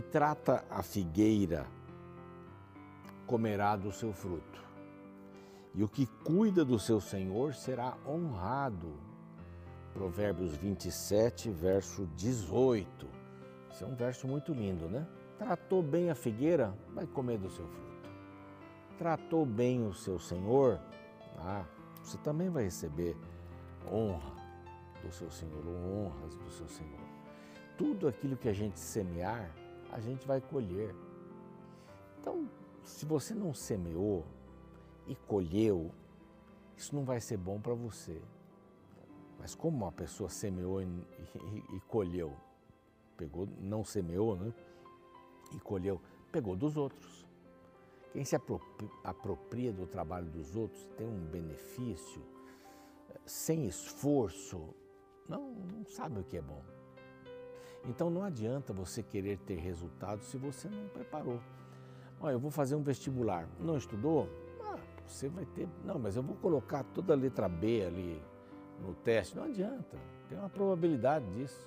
que trata a figueira comerá do seu fruto, e o que cuida do seu senhor será honrado. Provérbios 27, verso 18. Isso é um verso muito lindo, né? Tratou bem a figueira, vai comer do seu fruto. Tratou bem o seu senhor, ah, você também vai receber honra do seu senhor, honras do seu senhor. Tudo aquilo que a gente semear, a gente vai colher. Então, se você não semeou e colheu, isso não vai ser bom para você. Mas como uma pessoa semeou e, e, e colheu, pegou, não semeou, né? E colheu, pegou dos outros. Quem se apropria do trabalho dos outros tem um benefício sem esforço, não, não sabe o que é bom. Então não adianta você querer ter resultado se você não preparou. Olha, eu vou fazer um vestibular. Não estudou? Ah, você vai ter. Não, mas eu vou colocar toda a letra B ali no teste. Não adianta. Tem uma probabilidade disso.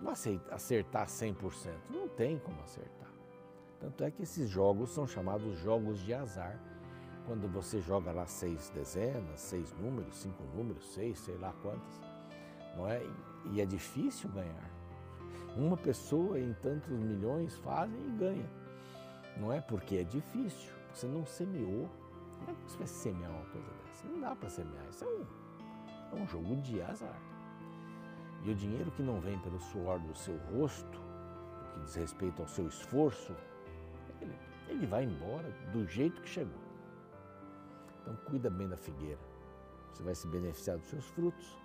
Não acertar 100%. Não tem como acertar. Tanto é que esses jogos são chamados jogos de azar. Quando você joga lá seis dezenas, seis números, cinco números, seis, sei lá quantas, não é? E é difícil ganhar. Uma pessoa em tantos milhões fazem e ganha. Não é porque é difícil. Você não semeou. Como é que você vai semear uma coisa dessa? Não dá para semear. Isso é um, é um jogo de azar. E o dinheiro que não vem pelo suor do seu rosto, que diz respeito ao seu esforço, ele, ele vai embora do jeito que chegou. Então cuida bem da figueira. Você vai se beneficiar dos seus frutos.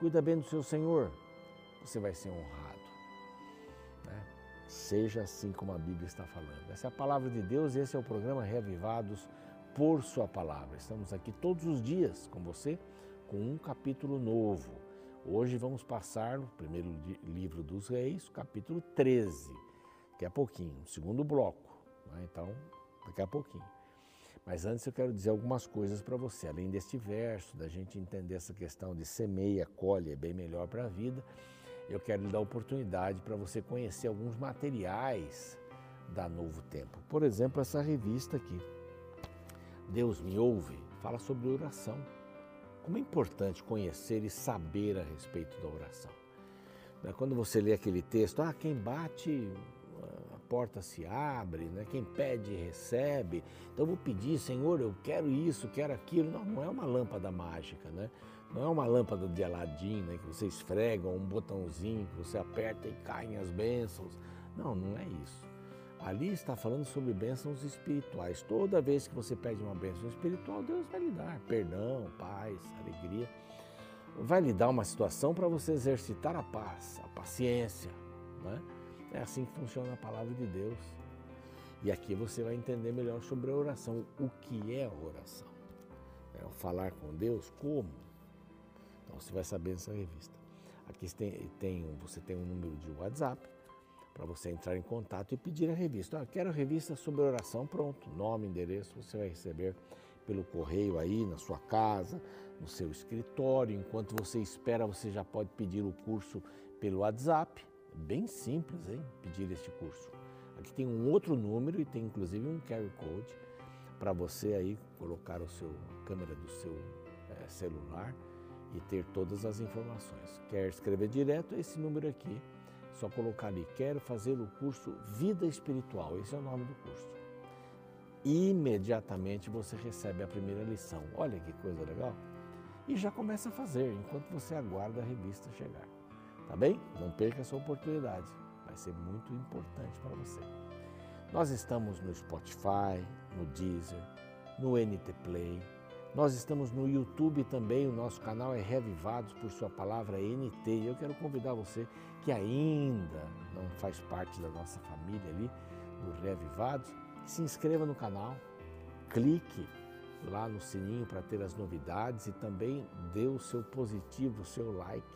Cuida bem do seu Senhor. Você vai ser honrado. Seja assim como a Bíblia está falando. Essa é a palavra de Deus e esse é o programa Reavivados por Sua Palavra. Estamos aqui todos os dias com você com um capítulo novo. Hoje vamos passar no primeiro livro dos Reis, capítulo 13, daqui a pouquinho, segundo bloco. Né? Então, daqui a pouquinho. Mas antes eu quero dizer algumas coisas para você, além deste verso, da gente entender essa questão de semeia, colhe, é bem melhor para a vida. Eu quero lhe dar a oportunidade para você conhecer alguns materiais da Novo Tempo. Por exemplo, essa revista aqui, Deus me ouve, fala sobre oração. Como é importante conhecer e saber a respeito da oração. Né, quando você lê aquele texto, ah, quem bate porta se abre, né? quem pede recebe. Então eu vou pedir, Senhor, eu quero isso, quero aquilo. Não, não é uma lâmpada mágica, né? Não é uma lâmpada de Aladim, né? que você esfrega um botãozinho, que você aperta e caem as bênçãos. Não, não é isso. Ali está falando sobre bênçãos espirituais. Toda vez que você pede uma bênção espiritual, Deus vai lhe dar perdão, paz, alegria. Vai lhe dar uma situação para você exercitar a paz, a paciência, né? É assim que funciona a palavra de Deus. E aqui você vai entender melhor sobre a oração. O que é a oração? É o falar com Deus? Como? Então você vai saber nessa revista. Aqui tem, tem, você tem um número de WhatsApp para você entrar em contato e pedir a revista. Ah, quero a revista sobre oração, pronto. Nome, endereço, você vai receber pelo correio aí, na sua casa, no seu escritório. Enquanto você espera, você já pode pedir o curso pelo WhatsApp Bem simples, hein? Pedir este curso. Aqui tem um outro número e tem inclusive um QR Code para você aí colocar o seu a câmera do seu é, celular e ter todas as informações. Quer escrever direto esse número aqui, só colocar ali, quero fazer o curso Vida Espiritual, esse é o nome do curso. Imediatamente você recebe a primeira lição. Olha que coisa legal. E já começa a fazer enquanto você aguarda a revista chegar. Tá bem? Não perca essa oportunidade. Vai ser muito importante para você. Nós estamos no Spotify, no Deezer, no NT Play. Nós estamos no YouTube também, o nosso canal é Revivados por sua palavra NT. E eu quero convidar você que ainda não faz parte da nossa família ali, do Revivados, se inscreva no canal, clique lá no sininho para ter as novidades e também dê o seu positivo, o seu like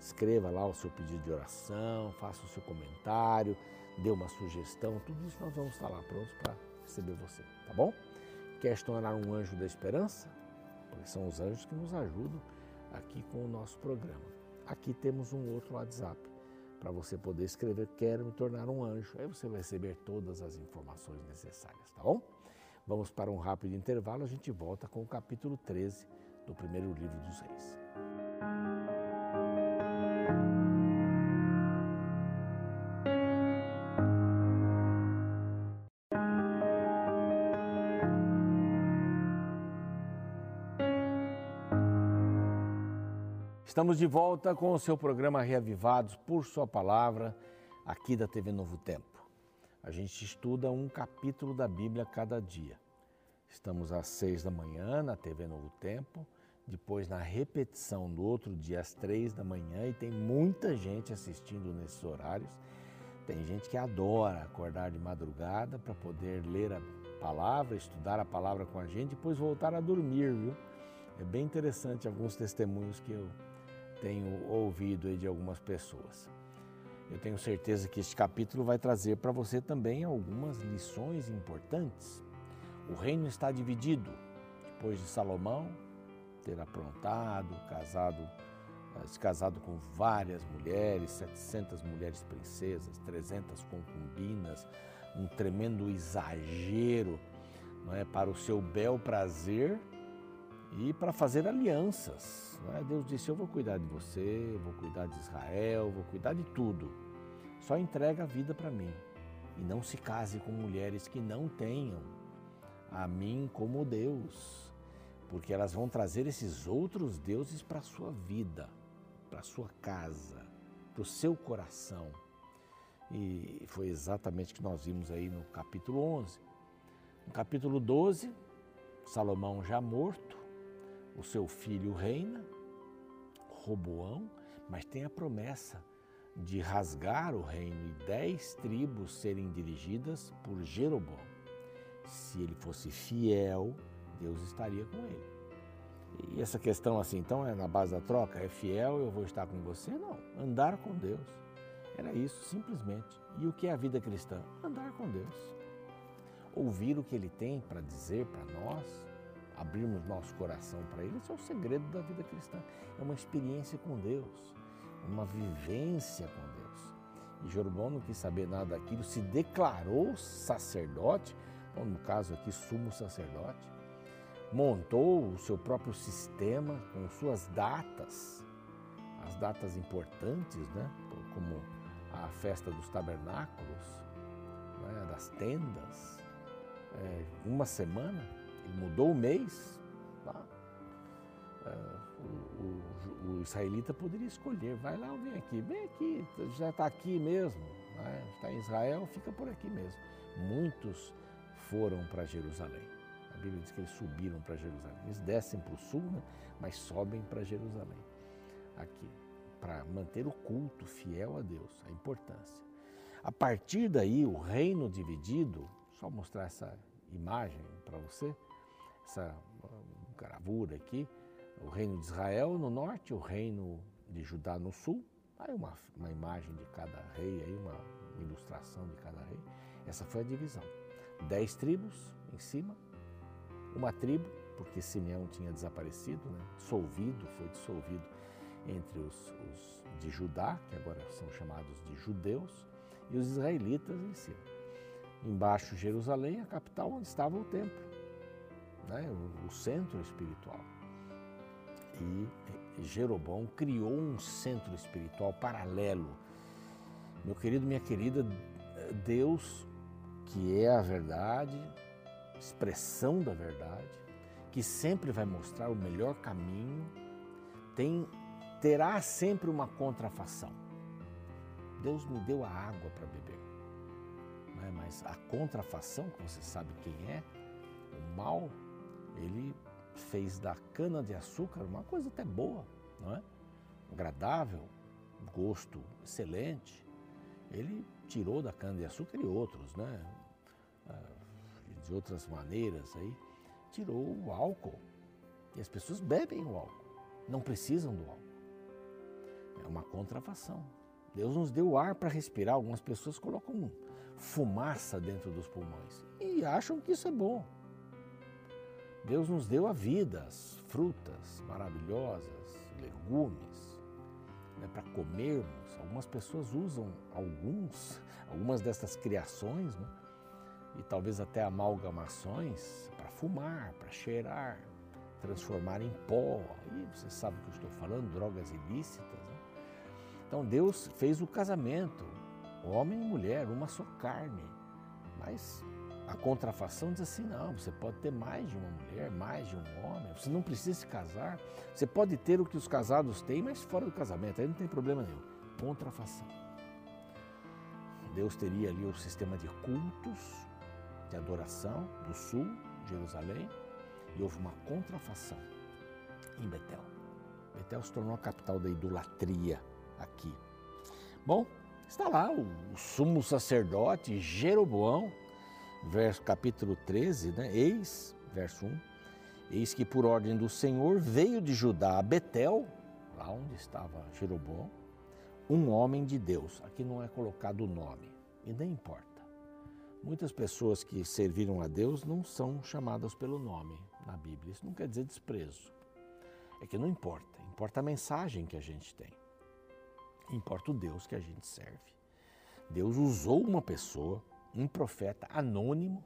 Escreva lá o seu pedido de oração, faça o seu comentário, dê uma sugestão, tudo isso nós vamos estar lá prontos para receber você, tá bom? Tornar um anjo da esperança? Porque são os anjos que nos ajudam aqui com o nosso programa. Aqui temos um outro WhatsApp para você poder escrever Quero me tornar um anjo. Aí você vai receber todas as informações necessárias, tá bom? Vamos para um rápido intervalo, a gente volta com o capítulo 13 do primeiro livro dos Reis. Estamos de volta com o seu programa Reavivados por Sua Palavra, aqui da TV Novo Tempo. A gente estuda um capítulo da Bíblia cada dia. Estamos às seis da manhã na TV Novo Tempo, depois na repetição no outro dia às três da manhã e tem muita gente assistindo nesses horários. Tem gente que adora acordar de madrugada para poder ler a palavra, estudar a palavra com a gente e depois voltar a dormir, viu? É bem interessante alguns testemunhos que eu tenho ouvido de algumas pessoas. Eu tenho certeza que este capítulo vai trazer para você também algumas lições importantes. O reino está dividido. Depois de Salomão ter aprontado, casado, eh, se casado com várias mulheres, 700 mulheres princesas, 300 concubinas, um tremendo exagero não é, para o seu bel prazer e para fazer alianças. É? Deus disse: Eu vou cuidar de você, vou cuidar de Israel, vou cuidar de tudo. Só entrega a vida para mim. E não se case com mulheres que não tenham a mim como Deus, porque elas vão trazer esses outros deuses para a sua vida, para a sua casa, para o seu coração. E foi exatamente o que nós vimos aí no capítulo 11. No capítulo 12, Salomão já morto, o seu filho reina, Roboão, mas tem a promessa de rasgar o reino e dez tribos serem dirigidas por Jeroboão. Se ele fosse fiel, Deus estaria com ele. E essa questão assim, então é na base da troca? É fiel, eu vou estar com você? Não, andar com Deus. Era isso, simplesmente. E o que é a vida cristã? Andar com Deus. Ouvir o que Ele tem para dizer para nós, abrirmos nosso coração para Ele, esse é o segredo da vida cristã. É uma experiência com Deus, uma vivência com Deus. E Jeroboão não quis saber nada daquilo, se declarou sacerdote, no caso aqui, sumo sacerdote, montou o seu próprio sistema com suas datas, as datas importantes, né? como a festa dos tabernáculos, né? das tendas, é, uma semana ele mudou o mês, tá? é, o, o, o, israelita poderia escolher, vai lá ou vem aqui, vem aqui, já está aqui mesmo, né? está em Israel, fica por aqui mesmo. Muitos foram para Jerusalém. A Bíblia diz que eles subiram para Jerusalém. Eles descem para o sul, né? mas sobem para Jerusalém. Aqui, para manter o culto fiel a Deus, a importância. A partir daí, o reino dividido, só mostrar essa imagem para você, essa gravura aqui, o reino de Israel no norte, o reino de Judá no sul. Aí uma, uma imagem de cada rei, aí uma, uma ilustração de cada rei. Essa foi a divisão. Dez tribos em cima, uma tribo, porque Simeão tinha desaparecido, né? dissolvido, foi dissolvido entre os, os de Judá, que agora são chamados de judeus, e os israelitas em cima. Embaixo Jerusalém, a capital onde estava o templo né, o, o centro espiritual. E Jeroboão criou um centro espiritual paralelo. Meu querido, minha querida, Deus, que é a verdade, expressão da verdade, que sempre vai mostrar o melhor caminho, tem, terá sempre uma contrafação. Deus me deu a água para beber, é? mas a contrafação, que você sabe quem é, o mal, ele fez da cana-de-açúcar uma coisa até boa, não é? agradável, gosto excelente. Ele tirou da cana-de-açúcar e outros, né? Ah, de outras maneiras aí, tirou o álcool. E as pessoas bebem o álcool, não precisam do álcool. É uma contrafação. Deus nos deu ar para respirar. Algumas pessoas colocam fumaça dentro dos pulmões e acham que isso é bom. Deus nos deu a vida, as frutas maravilhosas, legumes, né, para comermos, Algumas pessoas usam alguns, algumas dessas criações, né? e talvez até amalgamações para fumar, para cheirar, transformar em pó. E você sabe o que eu estou falando, drogas ilícitas. Né? Então Deus fez o casamento, homem e mulher, uma só carne. Mas a contrafação diz assim: não, você pode ter mais de uma mulher, mais de um homem, você não precisa se casar. Você pode ter o que os casados têm, mas fora do casamento, aí não tem problema nenhum. Contrafação. Deus teria ali o sistema de cultos, de adoração do sul, Jerusalém, e houve uma contrafação em Betel. Betel se tornou a capital da idolatria aqui. Bom, está lá o, o sumo sacerdote Jeroboão, verso, capítulo 13, né? Eis, verso 1, eis que por ordem do Senhor veio de Judá a Betel, lá onde estava Jeroboão, um homem de Deus. Aqui não é colocado o nome, e nem importa. Muitas pessoas que serviram a Deus não são chamadas pelo nome na Bíblia. Isso não quer dizer desprezo. É que não importa. Importa a mensagem que a gente tem. Importa o Deus que a gente serve. Deus usou uma pessoa, um profeta anônimo,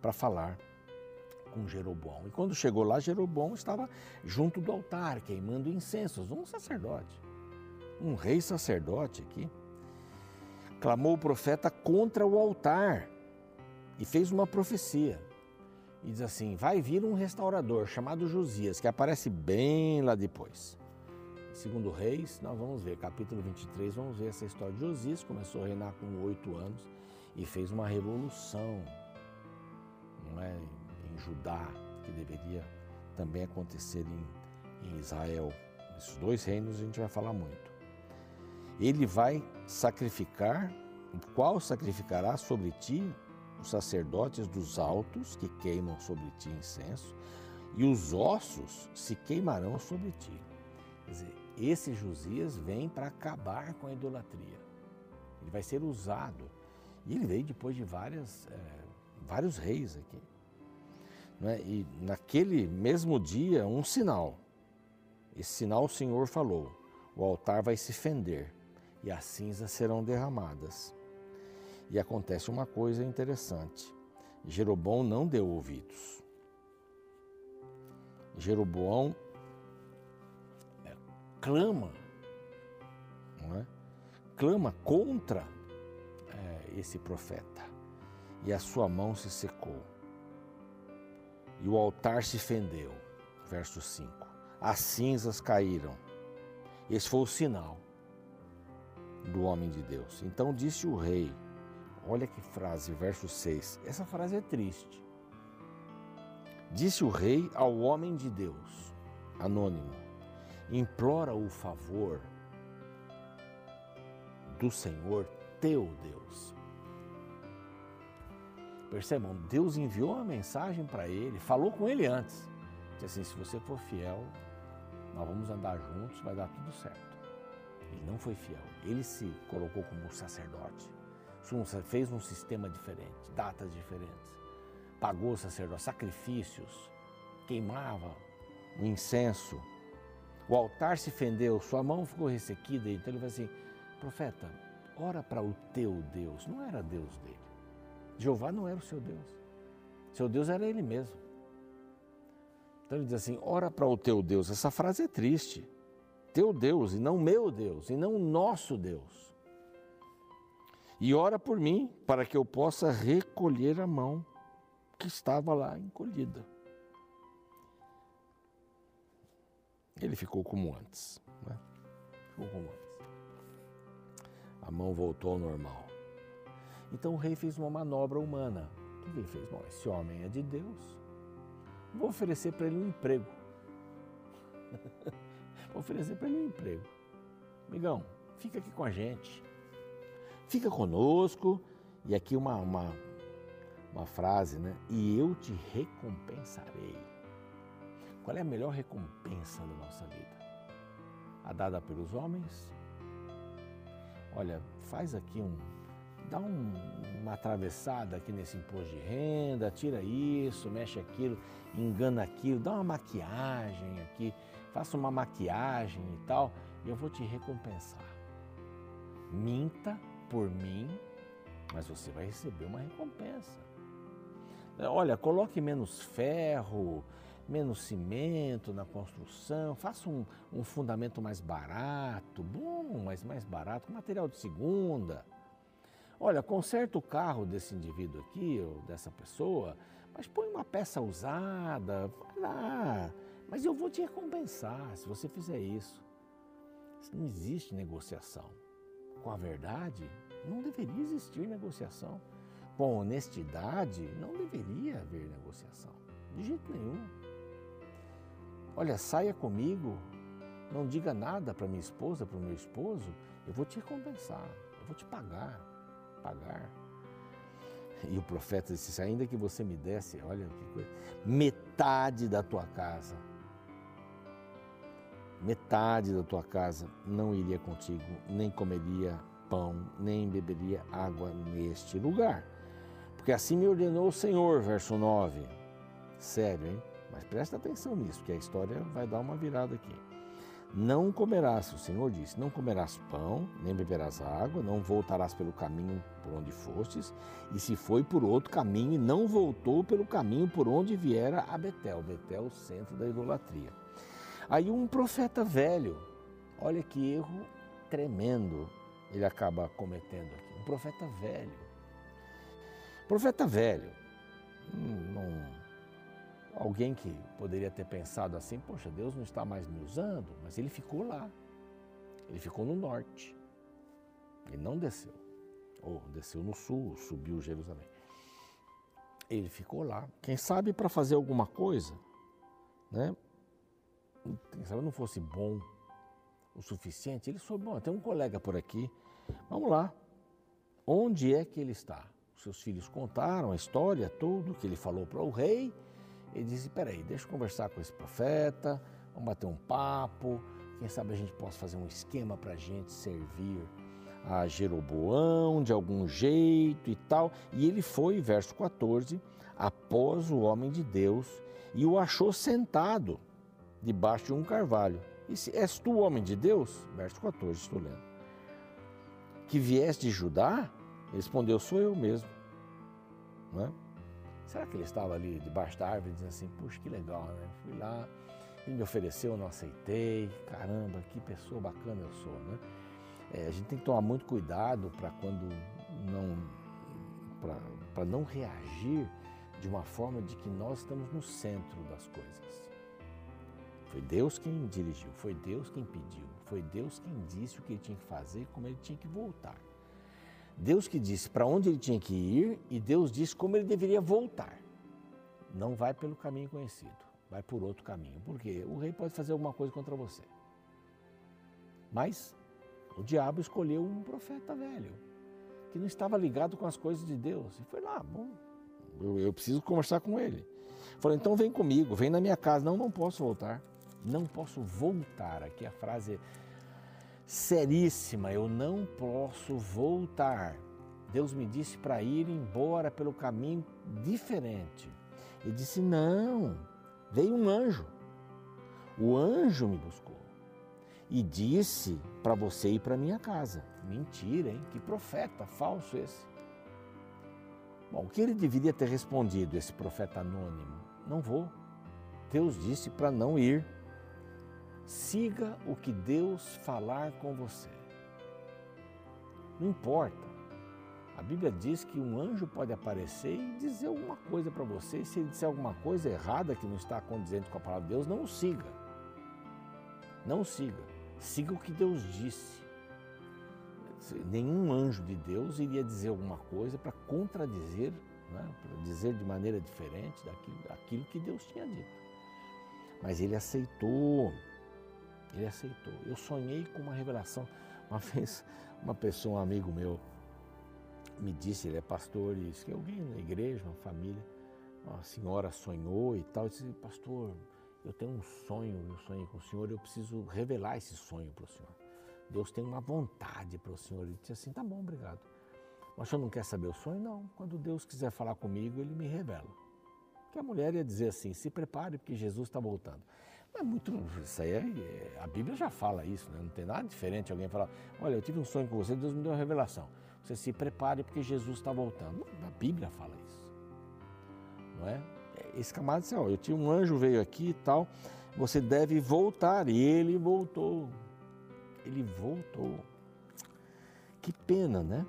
para falar com Jeroboão. E quando chegou lá, Jeroboão estava junto do altar, queimando incensos, um sacerdote, um rei sacerdote aqui clamou o profeta contra o altar e fez uma profecia. E diz assim: vai vir um restaurador chamado Josias, que aparece bem lá depois. Segundo Reis, nós vamos ver, capítulo 23, vamos ver essa história de Josias, começou a reinar com oito anos e fez uma revolução, não é, em Judá, que deveria também acontecer em, em Israel. Esses dois reinos a gente vai falar muito ele vai sacrificar, o qual sacrificará sobre ti os sacerdotes dos altos que queimam sobre ti incenso, e os ossos se queimarão sobre ti. Quer dizer, esse Josias vem para acabar com a idolatria. Ele vai ser usado. E ele veio depois de várias, é, vários reis aqui. É? E naquele mesmo dia, um sinal. Esse sinal o Senhor falou: o altar vai se fender e as cinzas serão derramadas. E acontece uma coisa interessante: Jeroboão não deu ouvidos. Jeroboão clama, é? clama contra é, esse profeta, e a sua mão se secou, e o altar se fendeu. Verso 5: As cinzas caíram. Esse foi o sinal do homem de Deus. Então disse o rei, olha que frase, verso 6. Essa frase é triste. Disse o rei ao homem de Deus, anônimo, implora o favor do Senhor teu Deus. Percebam, Deus enviou uma mensagem para ele, falou com ele antes. Disse assim: se você for fiel, nós vamos andar juntos, vai dar tudo certo. Ele não foi fiel. Ele se colocou como sacerdote. Fez um sistema diferente, datas diferentes. Pagou sacerdote, sacrifícios, queimava o incenso. O altar se fendeu, sua mão ficou ressequida. Então ele vai assim: profeta, ora para o teu Deus. Não era Deus dele. Jeová não era o seu Deus. Seu Deus era ele mesmo. Então ele diz assim: ora para o teu Deus. Essa frase é triste teu Deus e não meu Deus, e não nosso Deus. E ora por mim para que eu possa recolher a mão que estava lá encolhida. Ele ficou como antes. Né? Ficou como antes. A mão voltou ao normal. Então o rei fez uma manobra humana. O que ele fez? Bom, esse homem é de Deus. Vou oferecer para ele um emprego. oferecer para ele um emprego. Amigão, fica aqui com a gente. Fica conosco. E aqui uma, uma, uma frase, né? E eu te recompensarei. Qual é a melhor recompensa da nossa vida? A dada pelos homens? Olha, faz aqui um. Dá um, uma atravessada aqui nesse imposto de renda, tira isso, mexe aquilo, engana aquilo, dá uma maquiagem aqui faça uma maquiagem e tal, eu vou te recompensar. Minta por mim, mas você vai receber uma recompensa. Olha, coloque menos ferro, menos cimento na construção, faça um, um fundamento mais barato, bom, mas mais barato, com material de segunda. Olha, conserta o carro desse indivíduo aqui, ou dessa pessoa, mas põe uma peça usada, vai lá. Mas eu vou te recompensar se você fizer isso. Não existe negociação. Com a verdade, não deveria existir negociação. Com honestidade, não deveria haver negociação. De jeito nenhum. Olha, saia comigo, não diga nada para minha esposa, para o meu esposo, eu vou te recompensar, eu vou te pagar, pagar. E o profeta disse: ainda que você me desse, olha que coisa, metade da tua casa, metade da tua casa não iria contigo, nem comeria pão, nem beberia água neste lugar. Porque assim me ordenou o Senhor, verso 9. Sério, hein? Mas presta atenção nisso, que a história vai dar uma virada aqui. Não comerás, o Senhor disse, não comerás pão, nem beberás água, não voltarás pelo caminho por onde fostes, e se foi por outro caminho e não voltou pelo caminho por onde viera a Betel, Betel, o centro da idolatria. Aí um profeta velho, olha que erro tremendo ele acaba cometendo aqui. Um profeta velho. Profeta velho, não, alguém que poderia ter pensado assim, poxa, Deus não está mais me usando, mas ele ficou lá. Ele ficou no norte. Ele não desceu. Ou desceu no sul, subiu Jerusalém. Ele ficou lá. Quem sabe para fazer alguma coisa, né? Quem sabe não fosse bom o suficiente, ele soube, bom, tem um colega por aqui, vamos lá. Onde é que ele está? Seus filhos contaram a história, tudo que ele falou para o rei. Ele disse: Peraí, deixa eu conversar com esse profeta, vamos bater um papo. Quem sabe a gente possa fazer um esquema para a gente servir a Jeroboão de algum jeito e tal. E ele foi, verso 14, após o homem de Deus e o achou sentado debaixo de um carvalho. E se és tu homem de Deus? Verso 14, estou lendo. Que vieste de Judá? Respondeu: Sou eu mesmo. Não é? Será que ele estava ali debaixo da árvore dizendo assim, puxa, que legal, né? Fui lá, ele me ofereceu, eu não aceitei, caramba, que pessoa bacana eu sou, né? É, a gente tem que tomar muito cuidado para quando não, para não reagir de uma forma de que nós estamos no centro das coisas. Foi Deus quem dirigiu, foi Deus quem pediu, foi Deus quem disse o que ele tinha que fazer, como ele tinha que voltar. Deus que disse para onde ele tinha que ir e Deus disse como ele deveria voltar. Não vai pelo caminho conhecido, vai por outro caminho. Porque o rei pode fazer alguma coisa contra você. Mas o diabo escolheu um profeta velho, que não estava ligado com as coisas de Deus. E foi lá, bom, eu, eu preciso conversar com ele. Falou, então vem comigo, vem na minha casa. Não, não posso voltar. Não posso voltar. Aqui a frase seríssima: eu não posso voltar. Deus me disse para ir embora pelo caminho diferente. Ele disse: não, veio um anjo. O anjo me buscou e disse para você ir para minha casa. Mentira, hein? Que profeta falso esse. Bom, o que ele deveria ter respondido, esse profeta anônimo? Não vou. Deus disse para não ir. Siga o que Deus falar com você. Não importa. A Bíblia diz que um anjo pode aparecer e dizer alguma coisa para você. E se ele disser alguma coisa errada que não está condizente com a palavra de Deus, não o siga. Não o siga. Siga o que Deus disse. Nenhum anjo de Deus iria dizer alguma coisa para contradizer, né? para dizer de maneira diferente daquilo, daquilo que Deus tinha dito. Mas ele aceitou. Ele aceitou. Eu sonhei com uma revelação. Uma vez, uma pessoa, um amigo meu, me disse, ele é pastor, e disse que vim na igreja, uma família, uma senhora sonhou e tal. Eu disse, pastor, eu tenho um sonho, eu sonhei com o senhor, eu preciso revelar esse sonho para o senhor. Deus tem uma vontade para o senhor. Ele disse assim, tá bom, obrigado. Mas o senhor não quer saber o sonho? Não. Quando Deus quiser falar comigo, ele me revela. Que a mulher ia dizer assim, se prepare porque Jesus está voltando. É muito. Isso aí é, a Bíblia já fala isso, né? não tem nada diferente alguém falar: olha, eu tive um sonho com você, Deus me deu uma revelação. Você se prepare porque Jesus está voltando. A Bíblia fala isso. Não é? Esse camarada disse: ó, eu tinha um anjo veio aqui e tal, você deve voltar. E ele voltou. Ele voltou. Que pena, né?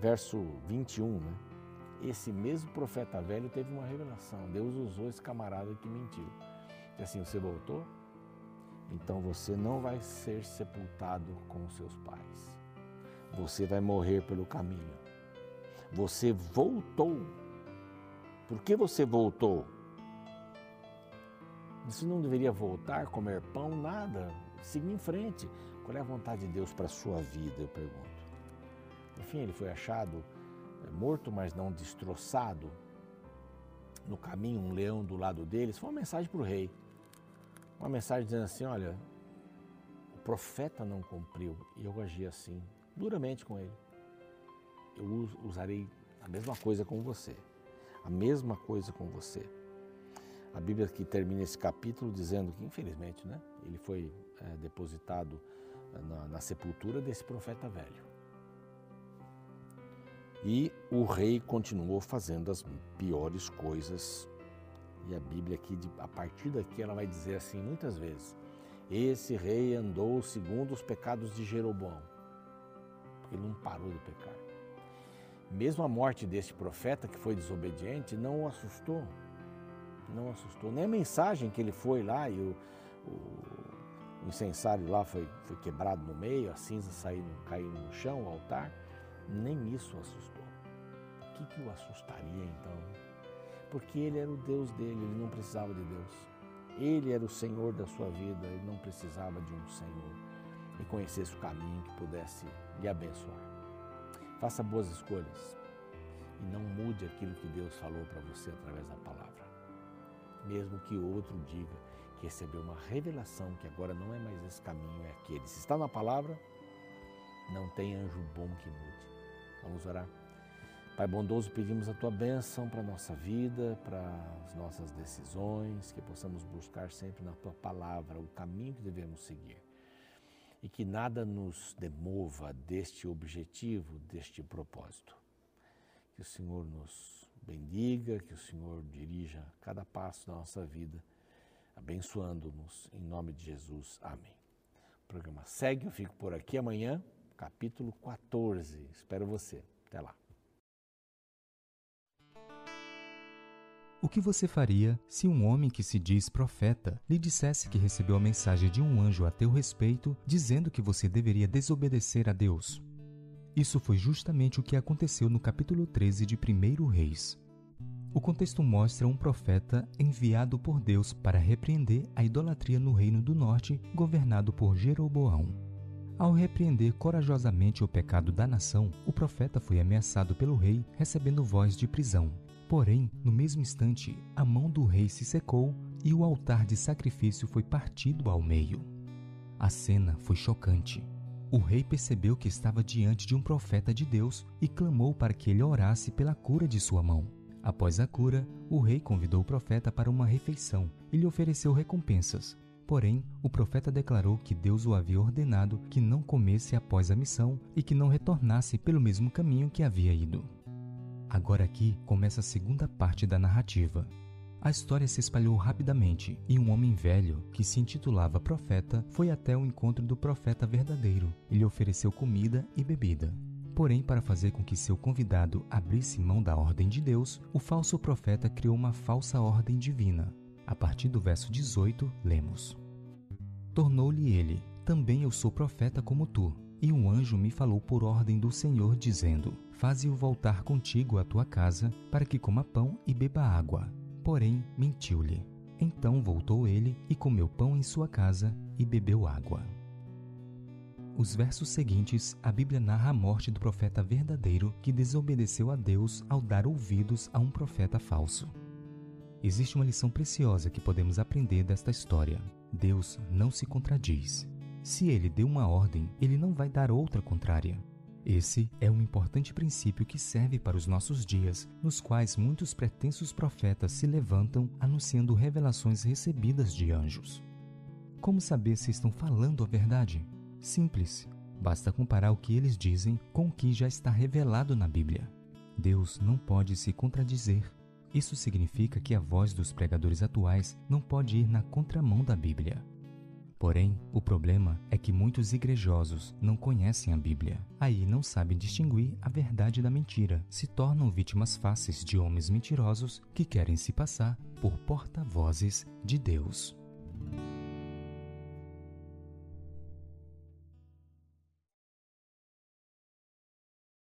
Verso 21, né? Esse mesmo profeta velho teve uma revelação. Deus usou esse camarada que mentiu. E assim, você voltou? Então você não vai ser sepultado com seus pais. Você vai morrer pelo caminho. Você voltou. Por que você voltou? Você não deveria voltar, comer pão, nada. Seguir em frente. Qual é a vontade de Deus para a sua vida, eu pergunto. Enfim, ele foi achado é, morto, mas não destroçado. No caminho, um leão do lado deles. Foi uma mensagem para o rei uma mensagem dizendo assim: olha, o profeta não cumpriu e eu agi assim, duramente com ele. Eu usarei a mesma coisa com você. A mesma coisa com você. A Bíblia que termina esse capítulo dizendo que, infelizmente, né, ele foi é, depositado na, na sepultura desse profeta velho. E o rei continuou fazendo as piores coisas e a Bíblia aqui, a partir daqui, ela vai dizer assim muitas vezes: Esse rei andou segundo os pecados de Jeroboão. Ele não parou de pecar. Mesmo a morte desse profeta que foi desobediente não o assustou. Não assustou. Nem a mensagem que ele foi lá e o, o, o incensário lá foi, foi quebrado no meio, a cinza saindo, caindo no chão, o altar, nem isso o assustou. O que, que o assustaria então? Porque ele era o Deus dele, ele não precisava de Deus. Ele era o Senhor da sua vida, ele não precisava de um Senhor e conhecesse o caminho que pudesse lhe abençoar. Faça boas escolhas e não mude aquilo que Deus falou para você através da palavra. Mesmo que outro diga que recebeu uma revelação que agora não é mais esse caminho, é aquele. Se está na palavra, não tem anjo bom que mude. Vamos orar? Pai bondoso, pedimos a tua bênção para a nossa vida, para as nossas decisões, que possamos buscar sempre na tua palavra o caminho que devemos seguir. E que nada nos demova deste objetivo, deste propósito. Que o Senhor nos bendiga, que o Senhor dirija cada passo da nossa vida, abençoando-nos em nome de Jesus. Amém. O programa segue, eu fico por aqui amanhã, capítulo 14. Espero você. Até lá. O que você faria se um homem que se diz profeta lhe dissesse que recebeu a mensagem de um anjo a teu respeito, dizendo que você deveria desobedecer a Deus? Isso foi justamente o que aconteceu no capítulo 13 de 1 Reis. O contexto mostra um profeta enviado por Deus para repreender a idolatria no Reino do Norte, governado por Jeroboão. Ao repreender corajosamente o pecado da nação, o profeta foi ameaçado pelo rei, recebendo voz de prisão. Porém, no mesmo instante, a mão do rei se secou e o altar de sacrifício foi partido ao meio. A cena foi chocante. O rei percebeu que estava diante de um profeta de Deus e clamou para que ele orasse pela cura de sua mão. Após a cura, o rei convidou o profeta para uma refeição e lhe ofereceu recompensas. Porém, o profeta declarou que Deus o havia ordenado que não comesse após a missão e que não retornasse pelo mesmo caminho que havia ido. Agora aqui começa a segunda parte da narrativa. A história se espalhou rapidamente e um homem velho, que se intitulava profeta, foi até o encontro do profeta verdadeiro e lhe ofereceu comida e bebida. Porém, para fazer com que seu convidado abrisse mão da ordem de Deus, o falso profeta criou uma falsa ordem divina. A partir do verso 18, lemos: Tornou-lhe ele: Também eu sou profeta como tu. E um anjo me falou por ordem do Senhor, dizendo: Faze-o voltar contigo à tua casa, para que coma pão e beba água. Porém, mentiu-lhe. Então voltou ele e comeu pão em sua casa e bebeu água. Os versos seguintes, a Bíblia narra a morte do profeta verdadeiro que desobedeceu a Deus ao dar ouvidos a um profeta falso. Existe uma lição preciosa que podemos aprender desta história. Deus não se contradiz. Se ele deu uma ordem, ele não vai dar outra contrária. Esse é um importante princípio que serve para os nossos dias, nos quais muitos pretensos profetas se levantam anunciando revelações recebidas de anjos. Como saber se estão falando a verdade? Simples. Basta comparar o que eles dizem com o que já está revelado na Bíblia. Deus não pode se contradizer. Isso significa que a voz dos pregadores atuais não pode ir na contramão da Bíblia. Porém, o problema é que muitos igrejosos não conhecem a Bíblia. Aí não sabem distinguir a verdade da mentira, se tornam vítimas fáceis de homens mentirosos que querem se passar por porta-vozes de Deus.